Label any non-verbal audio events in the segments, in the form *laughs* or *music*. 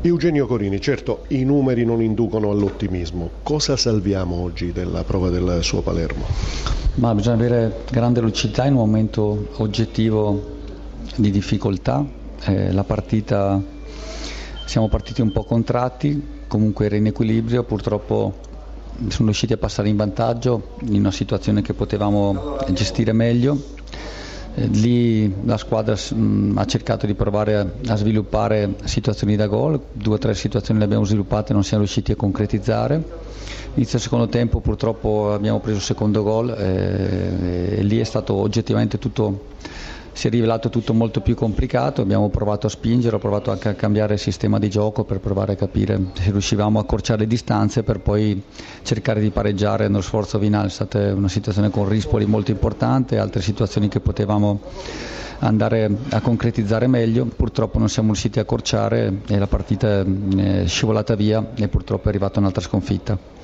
Eugenio Corini, certo i numeri non inducono all'ottimismo. Cosa salviamo oggi della prova del suo Palermo? Ma bisogna avere grande lucidità in un momento oggettivo di difficoltà. Eh, la partita siamo partiti un po' contratti, comunque era in equilibrio, purtroppo sono riusciti a passare in vantaggio in una situazione che potevamo gestire meglio lì la squadra mh, ha cercato di provare a, sviluppare situazioni da gol, due o tre situazioni le abbiamo sviluppate e non siamo riusciti a concretizzare. Inizio secondo tempo purtroppo abbiamo preso il secondo gol e, e lì è stato oggettivamente tutto si è rivelato tutto molto più complicato, abbiamo provato a spingere, ho provato anche a cambiare il sistema di gioco per provare a capire se riuscivamo a accorciare le distanze per poi cercare di pareggiare nello sforzo finale, è stata una situazione con Rispoli molto importante, altre situazioni che potevamo andare a concretizzare meglio, purtroppo non siamo riusciti a accorciare e la partita è scivolata via e purtroppo è arrivata un'altra sconfitta.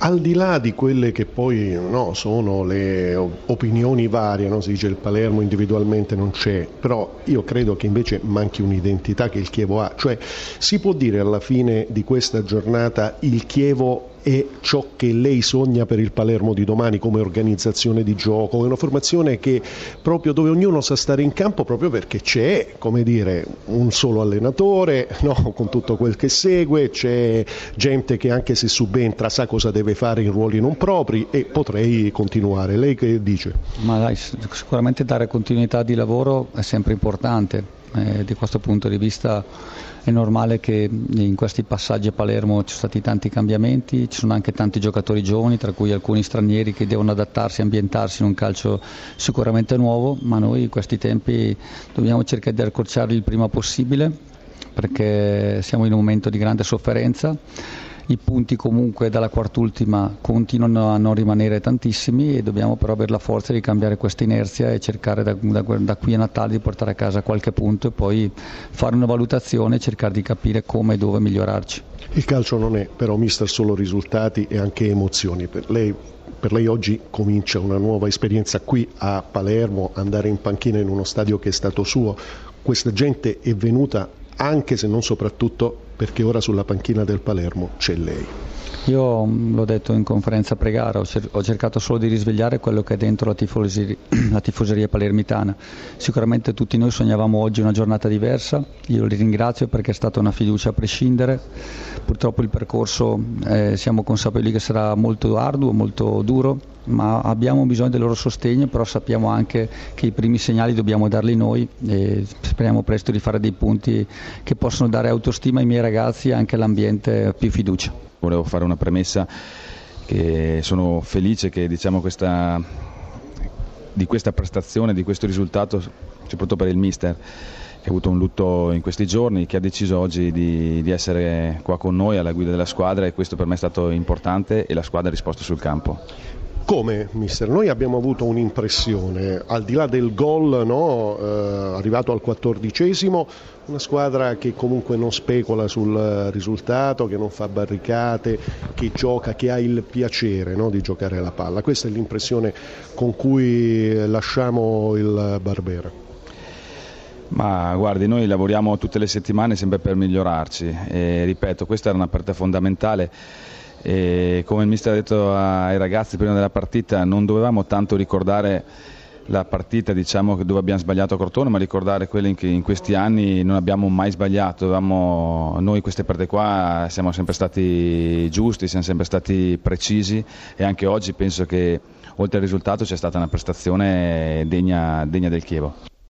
Al di là di quelle che poi no, sono le opinioni varie, no? si dice il Palermo individualmente non c'è, però io credo che invece manchi un'identità che il Chievo ha, cioè si può dire alla fine di questa giornata il Chievo è ciò che lei sogna per il Palermo di domani come organizzazione di gioco, è una formazione che proprio dove ognuno sa stare in campo proprio perché c'è, come dire, un solo allenatore, *laughs* no? con tutto quel che segue, c'è gente che anche se subentra sa cosa deve fare in ruoli non propri e potrei continuare. Lei che dice? Ma dai, sicuramente dare continuità di lavoro è sempre importante eh, di questo punto di vista è normale che in questi passaggi a Palermo ci sono stati tanti cambiamenti, ci sono anche tanti giocatori giovani, tra cui alcuni stranieri che devono adattarsi ambientarsi in un calcio sicuramente nuovo, ma noi in questi tempi dobbiamo cercare di accorciarli il prima possibile perché siamo in un momento di grande sofferenza i punti comunque dalla quartultima continuano a non rimanere tantissimi e dobbiamo però avere la forza di cambiare questa inerzia e cercare da, da, da qui a Natale di portare a casa qualche punto e poi fare una valutazione e cercare di capire come e dove migliorarci. Il calcio non è però mister solo risultati e anche emozioni. Per lei per lei oggi comincia una nuova esperienza qui a Palermo, andare in panchina in uno stadio che è stato suo. Questa gente è venuta anche se non soprattutto perché ora sulla panchina del Palermo c'è lei. Io mm, l'ho detto in conferenza pre-gara, ho cercato solo di risvegliare quello che è dentro la tifoseria, *clears throat* la tifoseria, palermitana. Sicuramente tutti noi sognavamo oggi una giornata diversa, io li ringrazio perché è stata una fiducia a prescindere. Purtroppo il percorso eh, siamo consapevoli che sarà molto arduo, molto duro, ma abbiamo bisogno del loro sostegno, però sappiamo anche che i primi segnali dobbiamo darli noi e speriamo presto di fare dei punti che possono dare autostima ai miei ragazzi e anche all'ambiente più fiducia. Volevo fare una premessa che sono felice che diciamo, questa, di questa prestazione, di questo risultato, soprattutto per il mister che ha avuto un lutto in questi giorni, che ha deciso oggi di, di, essere qua con noi alla guida della squadra e questo per me è stato importante e la squadra ha risposto sul campo. Come, mister? Noi abbiamo avuto un'impressione, al di là del gol no, eh, arrivato al quattordicesimo, una squadra che comunque non specula sul risultato, che non fa barricate, che gioca, che ha il piacere no, di giocare la palla. Questa è l'impressione con cui lasciamo il Barbera. Ma guardi, noi lavoriamo tutte le settimane sempre per migliorarci. E ripeto, questa era una parte fondamentale. E come il mister ha detto ai ragazzi prima della partita non dovevamo tanto ricordare la partita diciamo, dove abbiamo sbagliato a Cortone ma ricordare quelle in che in questi anni non abbiamo mai sbagliato. Dovevamo, noi queste partite qua siamo sempre stati giusti siamo sempre stati precisi e anche oggi penso che oltre al risultato c'è stata una prestazione degna, degna del Chievo